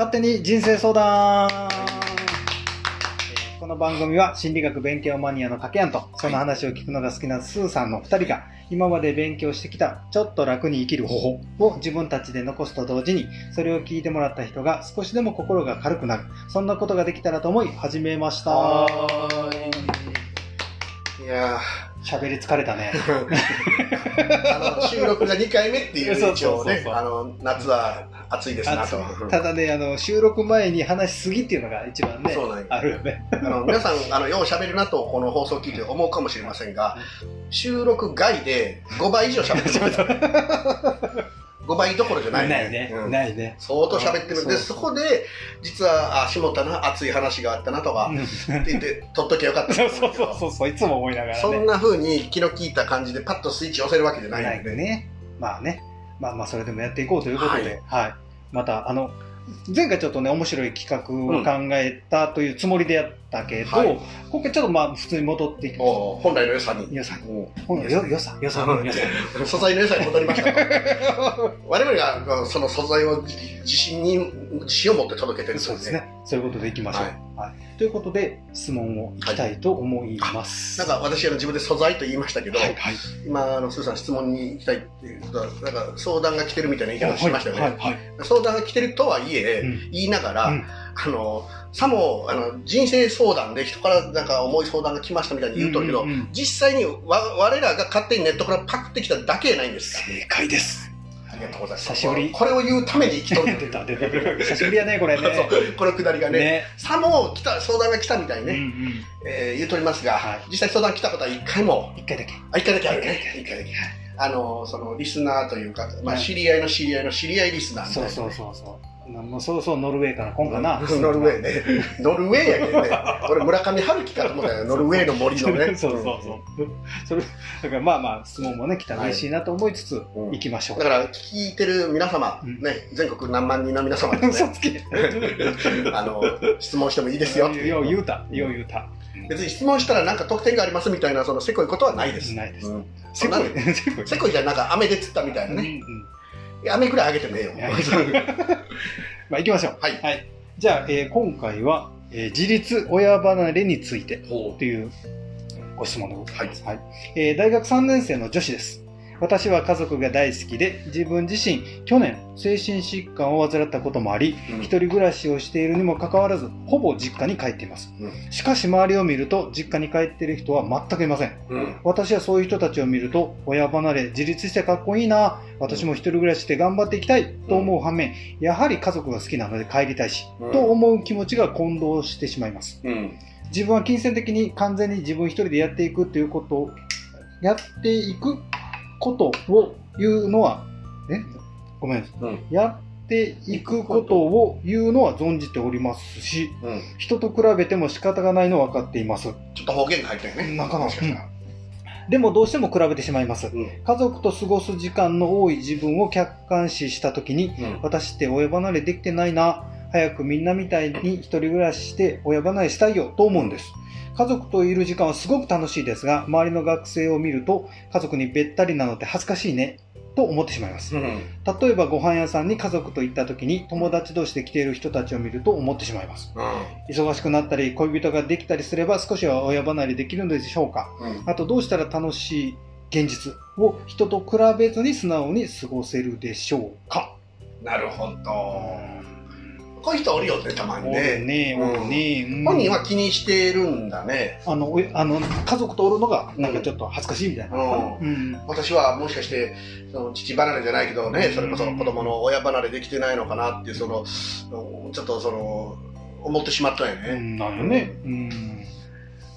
勝手に人生相談、えーこの番組は心理学勉強マニアの掛けやんと、その話を聞くのが好きなスーさんの2人が、今まで勉強してきたちょっと楽に生きる方法を自分たちで残すと同時に、それを聞いてもらった人が少しでも心が軽くなる、そんなことができたらと思い始めました。い。いや喋り疲れたね。ー あの、収録が2回目っていう一応ねあの、夏は暑いですなと。ただね、あの、収録前に話しすぎっていうのが一番ね、そうなんよあるよね。あの皆さん、あの、よう喋るなと、この放送を聞いて思うかもしれませんが、収録外で5倍以上喋ってる。5倍どころじゃない、ないね、うんないね。相当喋ってるんで、そそこで、実は、あ、下田な熱い話があったなとか、って言って、撮っときゃよかった そうそううそうそういつも思いながらね。そんな風に気の利いた感じでパッとスイッチ押せるわけじゃないないので、ね。まあね。まあまあ、それでもやっていこうということで、はい。また、あの、前回ちょっとね、面白い企画を考えたというつもりでやったけど、はい今回ちょっとまあ、普通に戻っていきましお本来の良さに。良さにうんた。ほんのよ、良さ、良さの良さ。素材の良さに戻りましたと。我々がその素材を自自信に、自信を持って届けてるといそうです。ね。そういうことでいきましょう。はい。ということで、質問をいきたいと思います。なんか私あの自分で素材と言いましたけど、はい、はい。今あのスーさん質問に行きたいっていうことはなんか相談が来てるみたいな言い方しましたよね、はい、はい。相談が来てるとはいえ、うん言いながら、うんあのさもあの人生相談で人からなんか重い相談が来ましたみたいに言うとるけど、うんうんうん。実際にわ我らが勝手にネットからパクってきただけやないんです。か正解です。ありがとうございます。久しぶり。これを言うために生きとる出た、出た。久しぶりやね、これね。そうこのくだりがね。ね。さも来た相談が来たみたいにね、うんうん。えー言うとりますが、はい。実際相談来たことは一回も。一回だけ。あ一回だけあるね。一回だけ。あのそのリスナーというか、まあ、はい。知り合いの知り合いの知り合いリスナーみたいなそうそうそうそう。もうそろそろノルウェーから今かな。ノルウェーね。ノルウェーやけどね。俺村上春樹かと思ったよ。ノルウェーの森のね。そうそうそう。それ、だからまあまあ、質問もね、来たら嬉しいなと思いつつ、うん行きましょう。だから聞いてる皆様、うんね、全国何万人の皆様ですね。あの、質問してもいいですよ。よう言うた。よう言うた。別に質問したらなんか得点がありますみたいな、そのせこいことはないです。ないですうんせこい。せこい。じゃなんか飴で釣ったみたいなね。うんうんいや飴ぐらいあげてねえよい。や まあ行きましょう。はい。はい。じゃあ、えー今回は、えー自立親離れについてほというご質問でございます。はい。えー大学3年生の女子です。私は家族が大好きで、自分自身、去年、精神疾患を患ったこともあり、うん一人暮らしをしているにもかかわらず、ほぼ実家に帰っています。うんしかし周りを見ると、実家に帰っている人は全くいません。うん。私はそういう人たちを見ると、親離れ、自立してかっこいいな、私も一人暮らしして頑張っていきたいと思う反面、やはり家族が好きなので帰りたいし、うんと思う気持ちが混同してしまいます。うん。自分は金銭的に完全に自分一人でやっていくということを、やっていくことを言うのは、えごめんなさい。うん。やっていくことを言うのは存じておりますし、うん。人と比べても仕方がないのは分かっています。ちょっと方言が入ったよね。なかなか。でもどうしても比べてしまいます。うん。家族と過ごす時間の多い自分を客観視したときに、うん。私って親離れできてないな、早くみんなみたいに一人暮らしして親離れしたいよと思うんです。家族といる時間はすごく楽しいですが、周りの学生を見ると、家族にべったりなのって恥ずかしいね、と思ってしまいます。うん。例えばご飯屋さんに家族と行った時に友達同士で来ている人たちを見ると思ってしまいます。忙しくなったり恋人ができたりすれば少しは親離れできるのでしょうかうん。あとどうしたら楽しい現実を人と比べずに素直に過ごせるでしょうかなるほど。こういう人おるよね、たまにね。ね、ね。うん本人は気にしてるんだね。あの、おあの、家族とおるのが、なんかちょっと恥ずかしいみたいな。うんうん。私はもしかして、その父離れじゃないけどね、それこそ子供の親離れできてないのかなっていう、その、うんちょっとその、思ってしまったんよね。うん、なんよね。うん。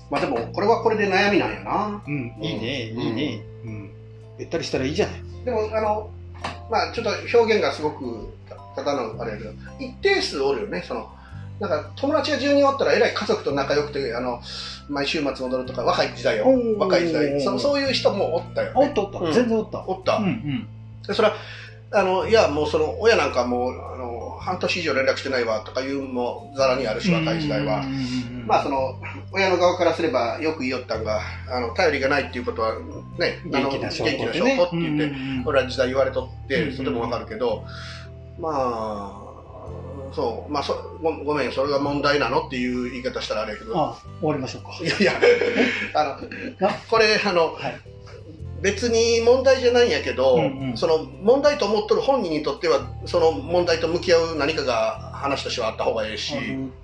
まあでも、これはこれで悩みなんやな。うん、いいね、うんいいね。うん。べったりしたらいいじゃない。でも、あの、まあちょっと表現がすごく、ただのあれやけど、一定数おるよね、その、なんか友達が10人おったらえらい家族と仲良くて、あの、毎週末戻るとか、若い時代よ。若い時代。そそういう人もおったよ、ね。おっとおった、うん全然おった。おった。うん、うん。でそれはあのいやもうその親なんかもうあの半年以上連絡してないわとかいうのもざらにあるし若い時代は、うんうんうんまあその親の側からすればよく言いよったんがあの頼りがないっていうことはねあの元気な証拠って言って、うんうんうん俺ら時代言われとって、うんそれでもわかるけど、まあそう、まあそご、ごめん、それが問題なのっていう言い方したらあれやけど、あ、終わりましょうか。いやいや、あのあ、これ、あの、はい。別に問題じゃないんやけど、うんうん。その問題と思っとる本人にとっては、その問題と向き合う何かが話としてはあった方がいいし、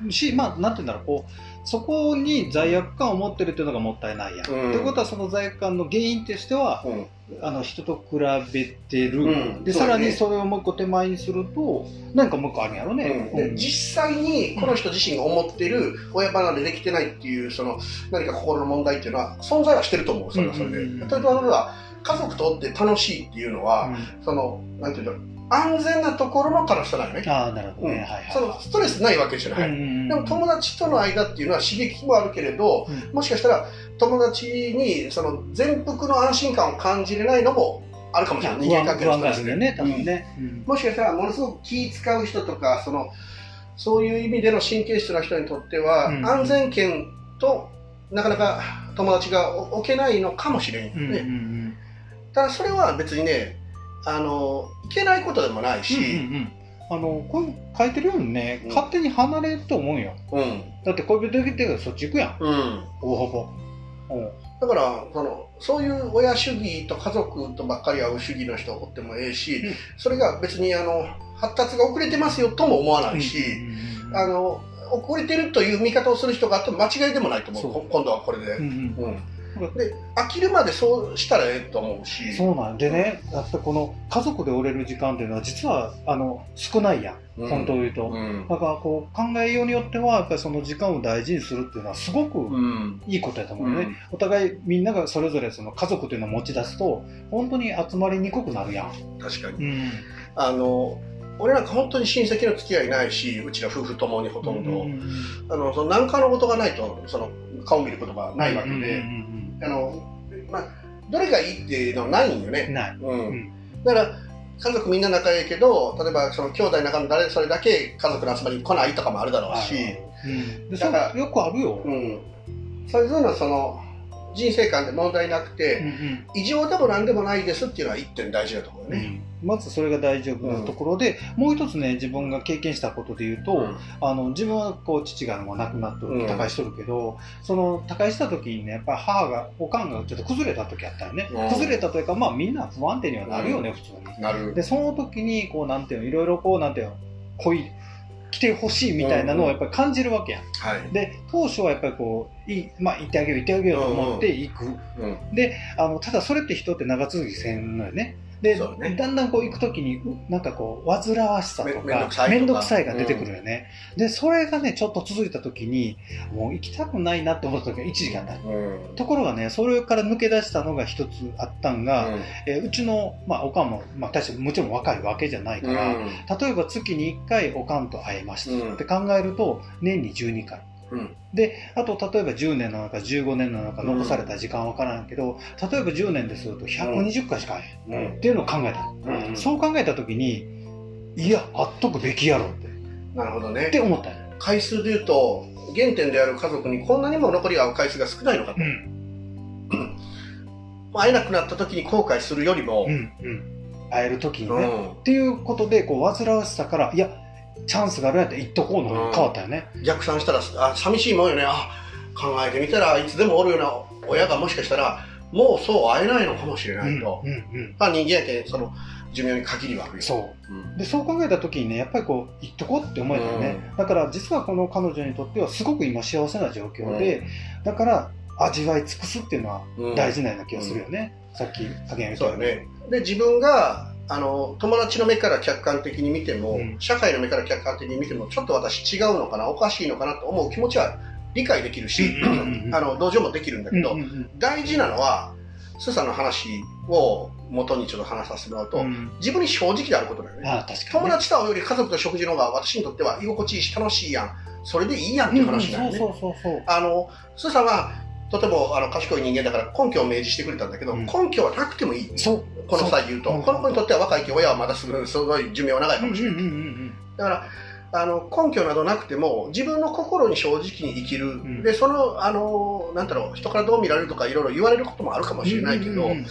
し、まあ、なんて言うんだろう、こう、そこに罪悪感を持ってるっていうのがもったいないやん。と、うん。いうことは、その罪悪感の原因としては、うんあの人と比べてる、うん。でさらにそれをもう一個手前にすると、なんかもう一個あるんやろね。で実際にこの人自身が思ってる親離れできてないっていうその何か心の問題っていうのは存在はしてると思う。それはそれで、うん。うんうん例えば家族とおって楽しいっていうのは、そのなんていうんだろう安全なところの楽しさだよね、ああ、なるほどね。うん。はいはい。そのストレスないわけじゃない、でも友達との間っていうのは刺激もあるけれど、うん。もしかしたら友達にその全幅の安心感を感じれないのもあるかもしれない。人間関係のストレスで。ね、多分ね。うん。もしかしたらものすごく気使う人とかそのそういう意味での神経質な人にとっては、うん。安全圏となかなか友達が置けないのかもしれんよね、ただそれは別にねあのいけないことでもないし、うんうんうん。あのこう書いてるようにね、うん。勝手に離れると思うよ。うん。だって恋人できてそっち行くやん、うん。大ほぼ。うん。だからそのそういう親主義と家族とばっかり会う主義の人おってもええし、うん。それが別にあの発達が遅れてますよとも思わないし、うんうあの遅れてるという見方をする人があっても間違いでもないと思う。今度はこれで。うんうん。うんで飽きるまでそうしたらええと思うし。そうなん。でね、やっぱりこの家族で折れる時間っていうのは実はあの少ないやん、うん。本当を言うと。うん。だからこう考えようによってはやっぱりその時間を大事にするっていうのはすごくうん。いいことやと思うよね、うん。お互いみんながそれぞれその家族というのを持ち出すと本当に集まりにくくなるやん、確かに。うん、あの俺なんか本当に親戚の付き合いないしうちら夫婦ともにほとんど、うんあのその何かのことがないとその顔見ることがないわけで、うんうんあのまあ、どれがいいっていうのはないんようんね、ない、うん。うん。だから家族みんな仲いいけど例えばその兄弟の中の誰それだけ家族の集まりに来ないとかもあるだろうし、うん、だかられよくあるよ、うん、そういうのはその人生観で問題なくて、うんうん。異常でも何でもないですっていうのは一点大事だと思うよね。まずそれが大丈夫なところで、もう一つね自分が経験したことで言うと、うん。あの自分はこう父がもう亡くなってうん他界しとるけど、その他界した時にねやっぱり母がおかんがちょっと崩れた時あったよね、うん。崩れたというかまあみんな不安定にはなるよね、うん。普通に。なる。でその時にこうなんていうのいろいろこうなんていうの恋来てほしいみたいなのをやっぱり感じるわけやん、はい。で当初はやっぱりこういいまあ行ってあげよう行ってあげようと思って行く、うん。あのただそれって人って長続きせんのよねでね。だんだんこう行く時にうなんかこう煩わしさとめめんどかくさいとか。面倒くさいが出てくるよね、でそれがねちょっと続いた時にもう行きたくないなって思った時が一時間だうん。ところがねそれから抜け出したのが一つあったんが、うん。えーうちの、まあ、おかんも、まあ、確かにもちろん若いわけじゃないから、うん。例えば月に1回おかんと会えましたって考えると年に12回うん。であと例えば10年なのか15年なのか残された時間は分からんけど、例えば10年ですると120回しか会えへん、うん。っていうのを考えた、うん。そう考えた時にいや会っとくべきやろって。なるほどっねて思った。よ、回数で言うと原点である家族にこんなにも残りが合う回数が少ないのかと、会えなくなった時に後悔するよりも、うん。うん。会える時にね、うん。っていうことでこう煩わしさからいやチャンスがあるんやったら行っとこうの変わったよね、逆算したらあ寂しいもんよね。あ考えてみたらいつでもおるような親がもしかしたらもうそう会えないのかもしれないと、うんうんうん。まあ、人間やけんその寿命に限りはあるよ。そう。うん。でそう考えた時にねやっぱりこう行っとこうって思えたよね、だから実はこの彼女にとってはすごく今幸せな状況で、だから味わい尽くすっていうのはうん。大事なような気がするよね、さっき加減言ったように。そうだね。で自分があの友達の目から客観的に見ても、うん。社会の目から客観的に見てもちょっと私違うのかなおかしいのかなと思う気持ちは理解できるし、あの同情もできるんだけど、大事なのはスーさんの話を元にちょっと話させてもらうと、うん。うん自分に正直であることだよね。ああ確かに、ね、友達と会うより家族と食事の方が私にとっては居心地いいし楽しいやん。それでいいやんっていう話だよね、スーさんはとてもあの賢い人間だから根拠を明示してくれたんだけど、うん。根拠はなくてもいい。そう。この際言うと。この子にとっては若い親はまだすごい寿命は長いかもしれない、うんうんうんだからあの根拠などなくても自分の心に正直に生きる、ん。でそのあのなんだろう人からどう見られるとかいろいろ言われることもあるかもしれないけど、うんうんうん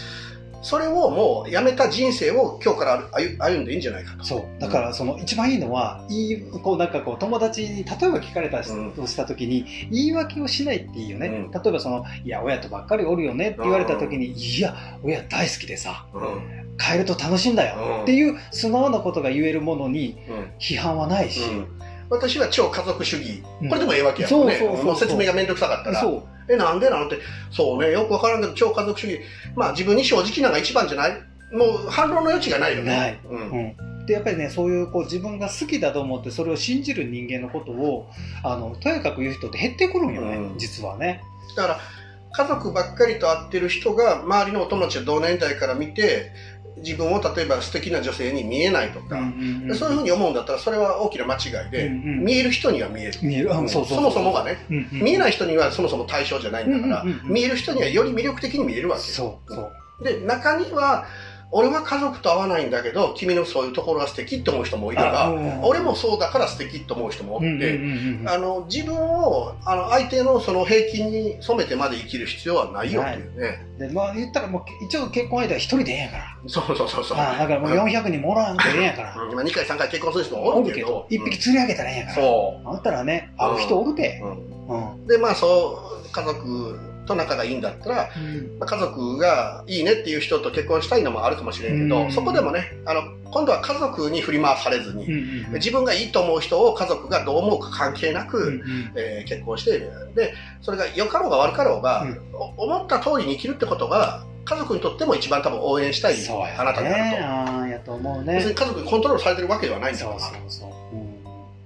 それをもうやめた人生を今日から歩歩んでいいんじゃないかと。そう。だから、その、一番いいのは、いい、こう、なんかこう、友達に、例えば聞かれたしうんとしたときに、言い訳をしないっていいよね。うん。例えば、その、いや、親とばっかりおるよねって言われたときに、いや、親大好きでさ、うん。帰ると楽しいんだようんっていう素直なことが言えるものにうん。批判はないし、うん私は超家族主義、うん。これでもええわけやもんね、説明がめんどくさかったら。え、なんでなのって、そうね、よくわからんけど、超家族主義、まあ自分に正直なのが一番じゃない？もう反論の余地がないよね。ない。うん。うん、でやっぱりねそういうこう自分が好きだと思ってそれを信じる人間のことをあのとやかく言う人って減ってくるんよね、うん。実はね。だから、家族ばっかりと会ってる人が、周りのお友達や同年代から見て、自分を例えば素敵な女性に見えないとか、んそういうふうに思うんだったら、それは大きな間違いで、うんうん見える人には見える。見える。あそもそもがね、うんうん見えない人にはそもそも対象じゃないんだから、見える人にはより魅力的に見えるわけ。よそうそう。で、中には、俺は家族と会わないんだけど、君のそういうところが素敵って思う人もいれば、うん。俺もそうだから素敵って思う人もおって、あの自分をあの相手のその平均に染めてまで生きる必要はないよっていうね。でまあ言ったらもう一応結婚相手は一人でええんやから。そうそうそうそう。あだからもう400人もらわんとええんやから。うん。今2回3回結婚する人もおるけどど、一匹釣り上げたらええんやから、そあんたらね会う人おるでう、、うん。うん。でまあそう家族と仲がいいんだったら、まあ、家族がいいねっていう人と結婚したいのもあるかもしれんけど、うん。そこでもねあの今度は家族に振り回されずに、自分がいいと思う人を家族がどう思うか関係なく、うんうん。えー結婚してでそれが良かろうが悪かろうが、うん。お思った通りに生きるってことが家族にとっても一番多分応援したいあなたであるああやと思うと、ね。別に家族にコントロールされてるわけではないんだそうから。そうそう、う。ん、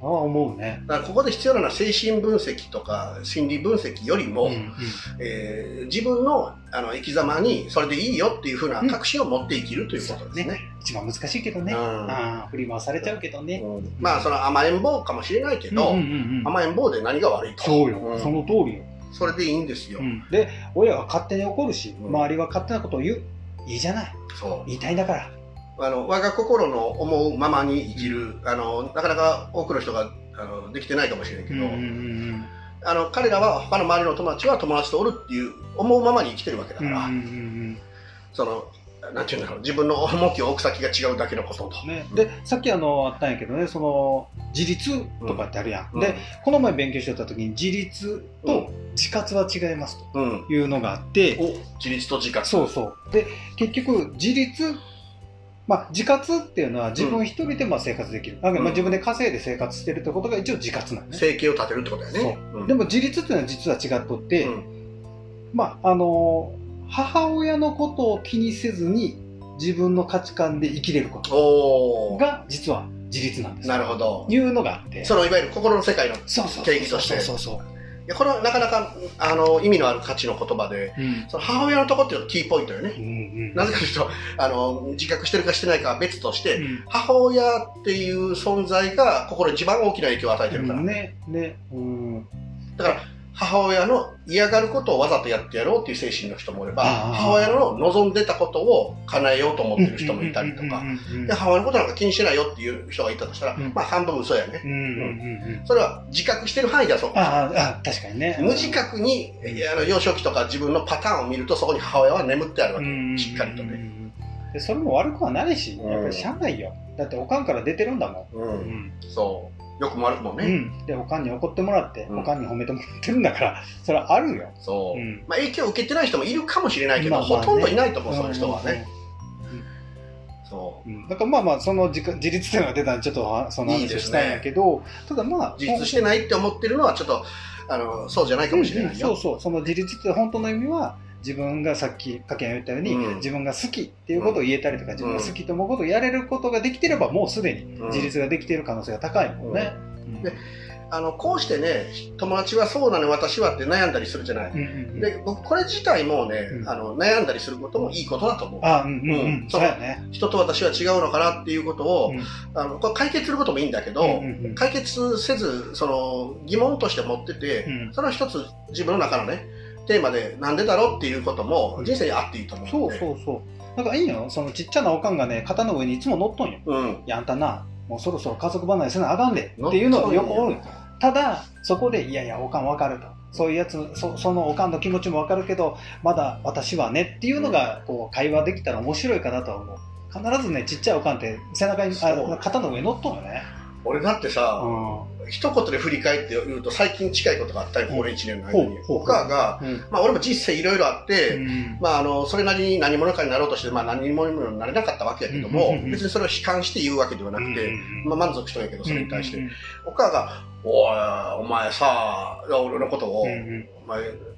ああ思うね。だからここで必要なのは精神分析とか心理分析よりも、うんうん。えー自分のあの生き様にそれでいいよっていうふうな確信を持って生きるということですね。一番難しいけどね、うん。ああ振り回されちゃうけどね、う。んまあその甘えん坊かもしれないけど、うんうんうんうん。甘えん坊で何が悪いと。そうよ、ん。その通りよ、それでいいんですよ、うん。で親は勝手に怒るし、うん。周りは勝手なことを言う。いいじゃない。そう。言いたいんだからあの我が心の思うままに生きるあのなかなか多くの人があのできてないかもしれんけど、うんうんうんあの彼らは他の周りの友達は友達とおるっていう思うままに生きてるわけだうんから、うんうん。そのなんていうんだろう自分の重きを置く先が違うだけのこと。と。うんね、でさっきあのあったんやけどねその自立とかってあるやん、うん。でこの前勉強してた時に自立と自活は違いますうん、というのがあって、お自立と自覚そうそう。で、結局、自立、まあ、自活っていうのは自分一人でまあ生活できる。だからまあうん自分で稼いで生活してるってことが一応自活なんね。生計を立てるってことだよね。うんでも自立っていうのは実は違っとって、うんまあ、あのー母親のことを気にせずに自分の価値観で生きれることが実は自立なんですなるほど。いうのがあって。そのいわゆる心の世界の定義としてそうそうそう。やこれはなかなかあの意味のある価値の言葉で、うん。その母親のとこっていうのがキーポイントよね。うんうん。なぜかというとあの自覚してるかしてないかは別として、うん母親っていう存在が心に一番大きな影響を与えてるから、ね、ね、うん。だから母親の嫌がることをわざとやってやろうっていう精神の人もいれば母親の望んでたことを叶えようと思ってる人もいたりとか。で母親のことなんか気にしてないよっていう人がいたとしたら、うん。まあ半分嘘やね。うんうんうんうん。それは自覚してる範囲ではそうあああ確かにね。無自覚にいやあの幼少期とか自分のパターンを見るとそこに母親は眠ってあるわけ、しっかりとね、ねでそれも悪くはないしうんやっぱりしゃあないよ。だっておかんから出てるんだもん。うん。うん。そうよくも悪くもね、うん。でおかんに怒ってもらってうん。おかんに褒めてもらってるんだからそれはあるよ。そう、うん。まあ、影響を受けてない人もいるかもしれないけど、まあまあね。ほとんどいないと思う、そういう人はね、そう。ん。だからまあまあその自自立っていうのが出たんでちょっとそのいいですね。話をしたんやけどただまあう自立してないって思ってるのはちょっとあのそうじゃないかもしれないよ、そうそう。その自立って本当の意味は自分がさっきかけん言ったように、うん。自分が好きっていうことを言えたりとか、自分が好きと思うことをやれることができてればもうすでにうん。自立ができている可能性が高いもんね。うん。であのこうしてね友達はそうなの私はって悩んだりするじゃない、うんうんうん。で僕これ自体もね、うん。あの悩んだりすることもいいことだと思う。あうんうんうん、うん。そね。人と私は違うのかなっていうことを、うん。あのこれ解決することもいいんだけど、うんうんうん解決せずその疑問として持ってて、うん。その一つ自分の中のねテーマでなんでだろうっていうこともうん。人生にあっていいと思うそうそうそう。だからいいよ、そのちっちゃなおかんがね、肩の上にいつも乗っとんよ。うん。いや、あんたな、もうそろそろ家族離れせなあかんで。っていうのがよ。くおるよ。ただ、そこで、いやいや、おかんわかると。そういうやつそそのおかんの気持ちもわかるけどまだ私はねっていうのがこう会話できたら面白いかなとは思う。必ずねちっちゃいおかんって背中にあ肩の上に乗っとるよね、俺だってさ、う一言で振り返って言うと最近近いことがあったよ、うん。これ1年の間に。ほうほう。お母が、んうん。まあ俺も人生いろいろあって、うん。まああの、それなりに何者かになろうとして、まあ何者にもなれなかったわけやけども、別にそれを悲観して言うわけではなくて、うん。まあ満足しとんやけど、それに対して。うん。お母が、おい、お前さ、俺のことを、お前、ぼ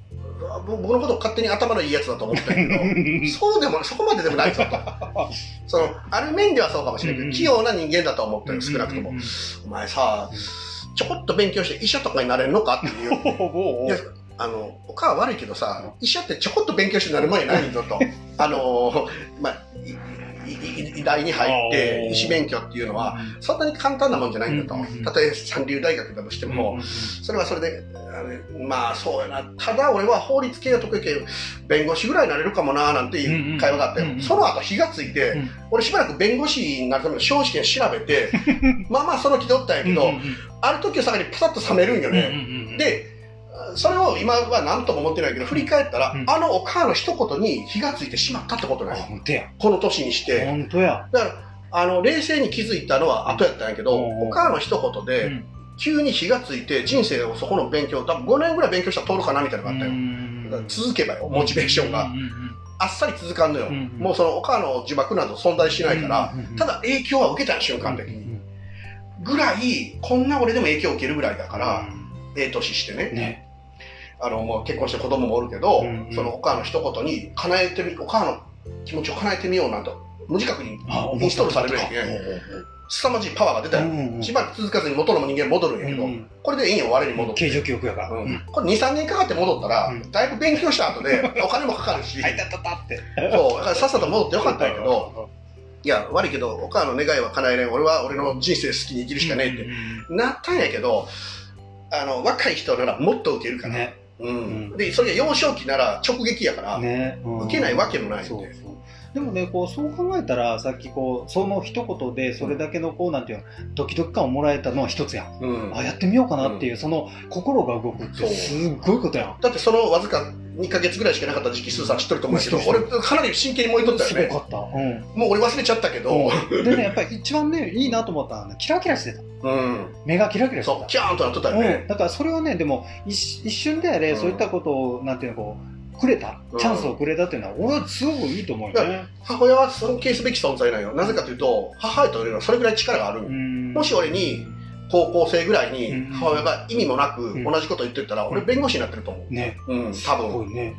僕のことを勝手に頭のいいやつだと思ってたけど、う んそうでも、そこまででもないぞと。その、ある面ではそうかもしれないけど、うん器用な人間だと思ってる、少なくともうん。お前さ、ちょこっと勉強して医者とかになれるのかっていう。おいやあの、お母は悪いけどさ、医者ってちょこっと勉強してなるもんやないぞと。あの、まあ、医大に入って医師免許っていうのは、そんなに簡単なもんじゃないんだと。たとえ三流大学だとしても、それはそれで、まあそうやな。ただ俺は法律系が得意け弁護士ぐらいになれるかもななんていう会話があったよ。その後火がついて、うん俺しばらく弁護士になるための司法試験調べて、まあまあその気でおったんやけど、ある時を境にパタッと冷めるんよね。で、それを今は何とも思ってないけど、振り返ったら、うん。あのお母の一言に火がついてしまったってことあなんよ本当や。この年にして。本当や。だから、あの、冷静に気づいたのは後やったんやけど、うん。お母の一言で、うん。急に火がついて人生をそこの勉強、多分5年ぐらい勉強したら通るかなみたいなのがあったよ。続けばよ、モチベーションが。あっさり続かんのよ。うんもうそのお母の呪縛など存在しないから、うんうんうんただ影響は受けたよ、瞬間的に。ぐらい、こんな俺でも影響を受けるぐらいだから、ええ年してね。ねあの、もう結婚して子供もおるけど、うんうん。そのお母の一言に叶えてみ、お母の気持ちを叶えてみようなんと、無自覚にあインストールされるやんけ凄まじいパワーが出たよ。うんうん。しばらく続かずに元の人間戻るんやけど、うんこれでいいよ、我に戻って。形状記憶やから。うん。これ2、3年かかって戻ったら、うん。だいぶ勉強した後で、お金もかかるし、はいたたたって。そう、だからさっさと戻ってよかったんやけど、いや、悪いけど、お母の願いは叶えれん、俺は俺の人生好きに生きるしかねえって、なったんやけど、あの、若い人ならもっと受けるから。ね。うん。うん。で、それが幼少期なら直撃やから、ね。受けないわけもないんで。そうそう。でもねこうそう考えたらさっきこうその一言でそれだけのこうなんていうのドキドキ感をもらえたのは一つやん。うん。あやってみようかなっていう、その心が動くってすっごいことやん。だってそのわずか2ヶ月ぐらいしかなかった時期、スーさん知っとると思うけど、俺かなり真剣に燃えとったよね。すごかった、うん。もう俺忘れちゃったけど、でねやっぱり一番ねいいなと思ったのはねキラキラしてたうん。目がキラキラしてた。そう、キャーンとなっとったようん、ね。だからそれはねでも一一瞬であれ、うん。そういったことをなんていうのこうくれた。うん。チャンスをくれたっていうのは俺はすごくいいと思うよね、母親は尊敬すべき存在なんよ。なぜかというと、母親というのはそれぐらい力がある。もし俺に、高校生ぐらいにうん。母親が意味もなくん。同じこと言ってたら、俺弁護士になってると思ね。う。うん、す多分。ね、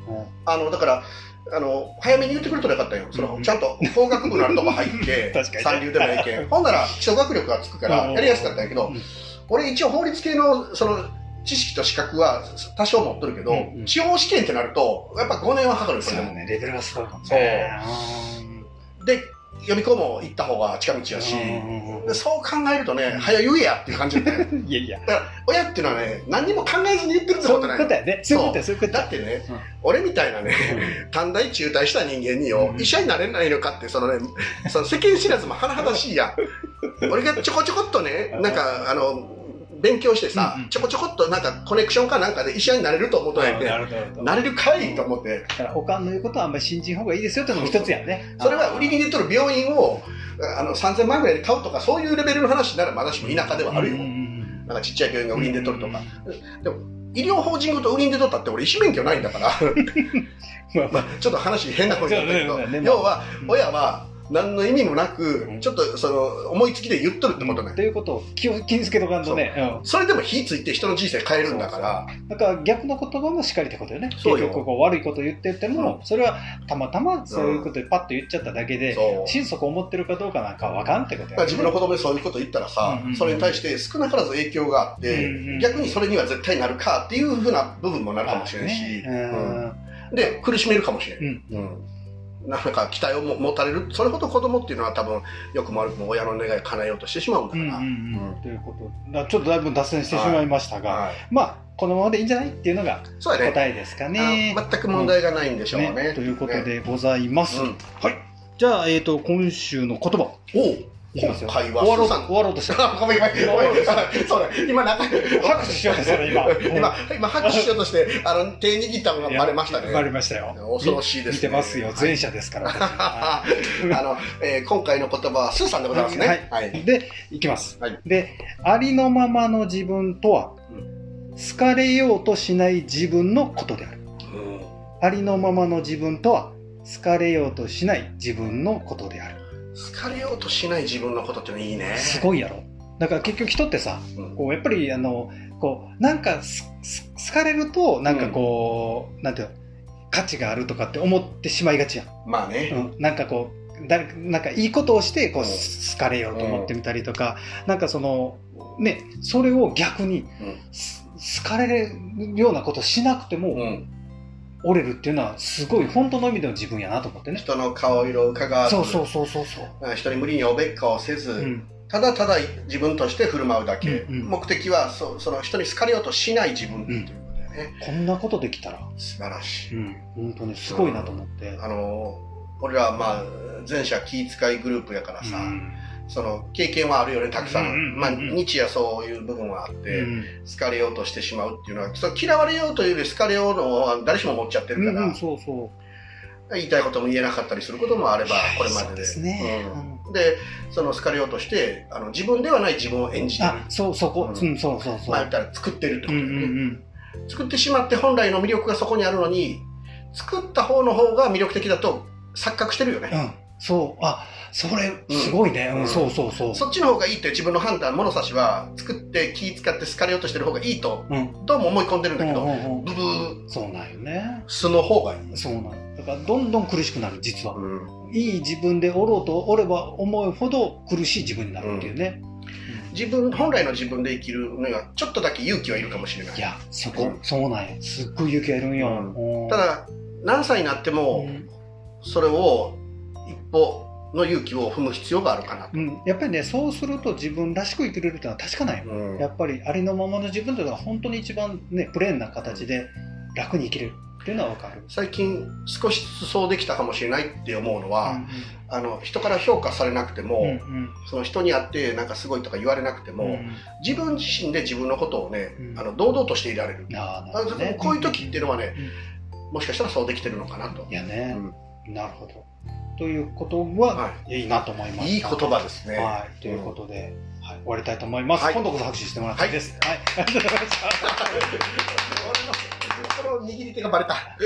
あの、だから、あの、早めに言ってくれたらよかったよ。その、うんちゃんと法学部のあるとこ入って 三流でもええけん。ほんなら、基礎学力がつくから、うん。やりやすかったんやけどうん、俺一応法律系の、その、知識と資格は多少持っとるけどうんう、ん。司法試験ってなると、やっぱ5年はかかるんですよそう。ね。レベルがすごいかもね。で、予備校も行った方が近道やし、そう考えるとね、早言えやっていう感じだよね。いやいや。だから、親っていうのはね、何にも考えずに言ってるってそうことないのいうことやね。そういうことやそう。いうことや。だってね、うん。俺みたいなね、短大中退した人間によ、うん。医者になれないのかって、そのね、その世間知らずも甚だしいや。ん。俺がちょこちょこっとね、なんか、あの、勉強してさ、ちょこちょこっとなんかコネクションかなんかで医者になれると思うとんやけど。なれるかいと思って、だからおかんの言うことはあんまり信じん方がいいですよっていうのも一つやね。それは売りに出とる病院をあの3000万ぐらいで買うとか、そういうレベルの話ならまだしも田舎ではあるよ。なんかちっちゃい病院が売りに出とるとか。でも、医療法人ごと売りに出とったって俺医師免許ないんだから、まあまあ、ちょっと話変なことになったけど。要はうん。親は何の意味もなくうん、ちょっとその思いつきで言っとるってことね。ということを気を気につけとかんとね。う。ん。それでも火ついて人の人生変えるんだから、だから逆の言葉もしっかりってことよね。結局こう悪いこと言ってても、それはたまたまそういうことでパッと言っちゃっただけで。心底思ってるかどうかなんかわかんってことや、まあ、自分の子供にそういうこと言ったらさ、それに対して少なからず影響があって、逆にそれには絶対なるかっていうふうな部分もなるかもしれんし、あね。うん。で、苦しめるかもしれん。うん。うんなんか期待をも持たれる、それほど子供っていうのは多分、よくも悪くも親の願いを叶えようとしてしまうんだから。うんうんうんうんということちょっとだいぶ脱線してしまいましたが、はいまあこのままでいいんじゃないっていうのが。答えですかね。あの全く問題がないんでしょうね。ねということでございます。うんはい。じゃあ、えっ、と、今週の言葉。おういきますよ。終わろう、終わろうとした。ごめんごめんごめん。そうだ、今なんか、拍手しようとしたら今。今、今拍手しようとして、あの、手握ったのがバレましたね。バレましたよ。恐ろしいですね見てますよ。前者ですから。は あの、えー今回の言葉はスーさんでございますね。ははいい。で、いきますはい。で、ありのままの自分とはう、好かれようとしない自分のことである。うんありのままの自分とは、好かれようとしない自分のことである。好かれようとしない自分のことってのいいね。すごいやろ。だから結局人ってさ、うんこうやっぱりあの、こう、なんかすす好かれると、なんかこう、なんていうの、価値があるとかって思ってしまいがちやん。まあね。うん、なんかこう、誰なんかいいことをしてこう、うん好かれようと思ってみたりとか、なんかそのねそれを逆に好かれるようなことしなくてもうん。折れるっていうのはすごい本当の意味での自分やなと思ってね。人の顔色を伺わず、そうそうそうそうそう。人に無理におべっかをせず、うん、ただただ自分として振る舞うだけ。うんうん目的はそその人に好かれようとしない自分っていうことだよね。こんなことできたら、素晴らしい。うん、本当にすごいなと思って。あの、俺らまあ、前者気遣いグループやからさ、うんその経験はあるよね、たくさん。うんうんうんうんまあ、日夜そういう部分はあって、うん好かれようとしてしまうっていうのは、そう嫌われようというより好かれようのは誰しも持っちゃってるから、うんうん、そうそ言いたいことも言えなかったりすることもあれば、これまでで。ですねうんで、その好かれようとして、あの自分ではない自分を演じう。てるあ。、そうそこ、うんうん、そうそうそう。まあ言ったら作ってるってこうんうとだよね。ん作ってしまって本来の魅力がそこにあるのに、作った方の方が魅力的だと錯覚してるよね。そう、あ、それ、すごいね。うん、うんそうそうそう。そっちの方がいいって自分の判断、物差しは作って気使って好かれようとしてる方がいいと、うん。どうも思い込んでるんだけど、うんうんうんブブー、そうなんよね。素の方がいい。そうなんよだからどんどん苦しくなる、実は。うんいい自分でおろうとおれば思うほど苦しい自分になるっていうね。自分、本来の自分で生きるには、ちょっとだけ勇気はいるかもしれない。いや、そこ、うんそうなんよ。すっごい勇気がいるんよ。うんた、だ、何歳になっても、うんそれを一歩の勇気を踏む必要があるかなと。うん、やっぱりね、そうすると自分らしく生きれるっていうのは確かなん。よ。うん。やっぱりありのままの自分というのは本当に一番ね、プレーンな形で楽に生きれる。っていうのはわかる。最近少しずつそうできたかもしれないって思うのは、うんあの人から評価されなくても、うんうん。その人に会ってなんかすごいとか言われなくても、うん自分自身で自分のことをね、うん。あの堂々としていられる、ね。こういう時っていうのはね、もしかしたらそうできてるのかなと。い、やね、うなるほど。ということは、、はい。いなと思いました。いい言葉ですね、はい、ということで、はい、終わりたいと思います。はい。今度こそ拍手してもらっていいです。はい、ありがとうございました。俺の握り手がバレた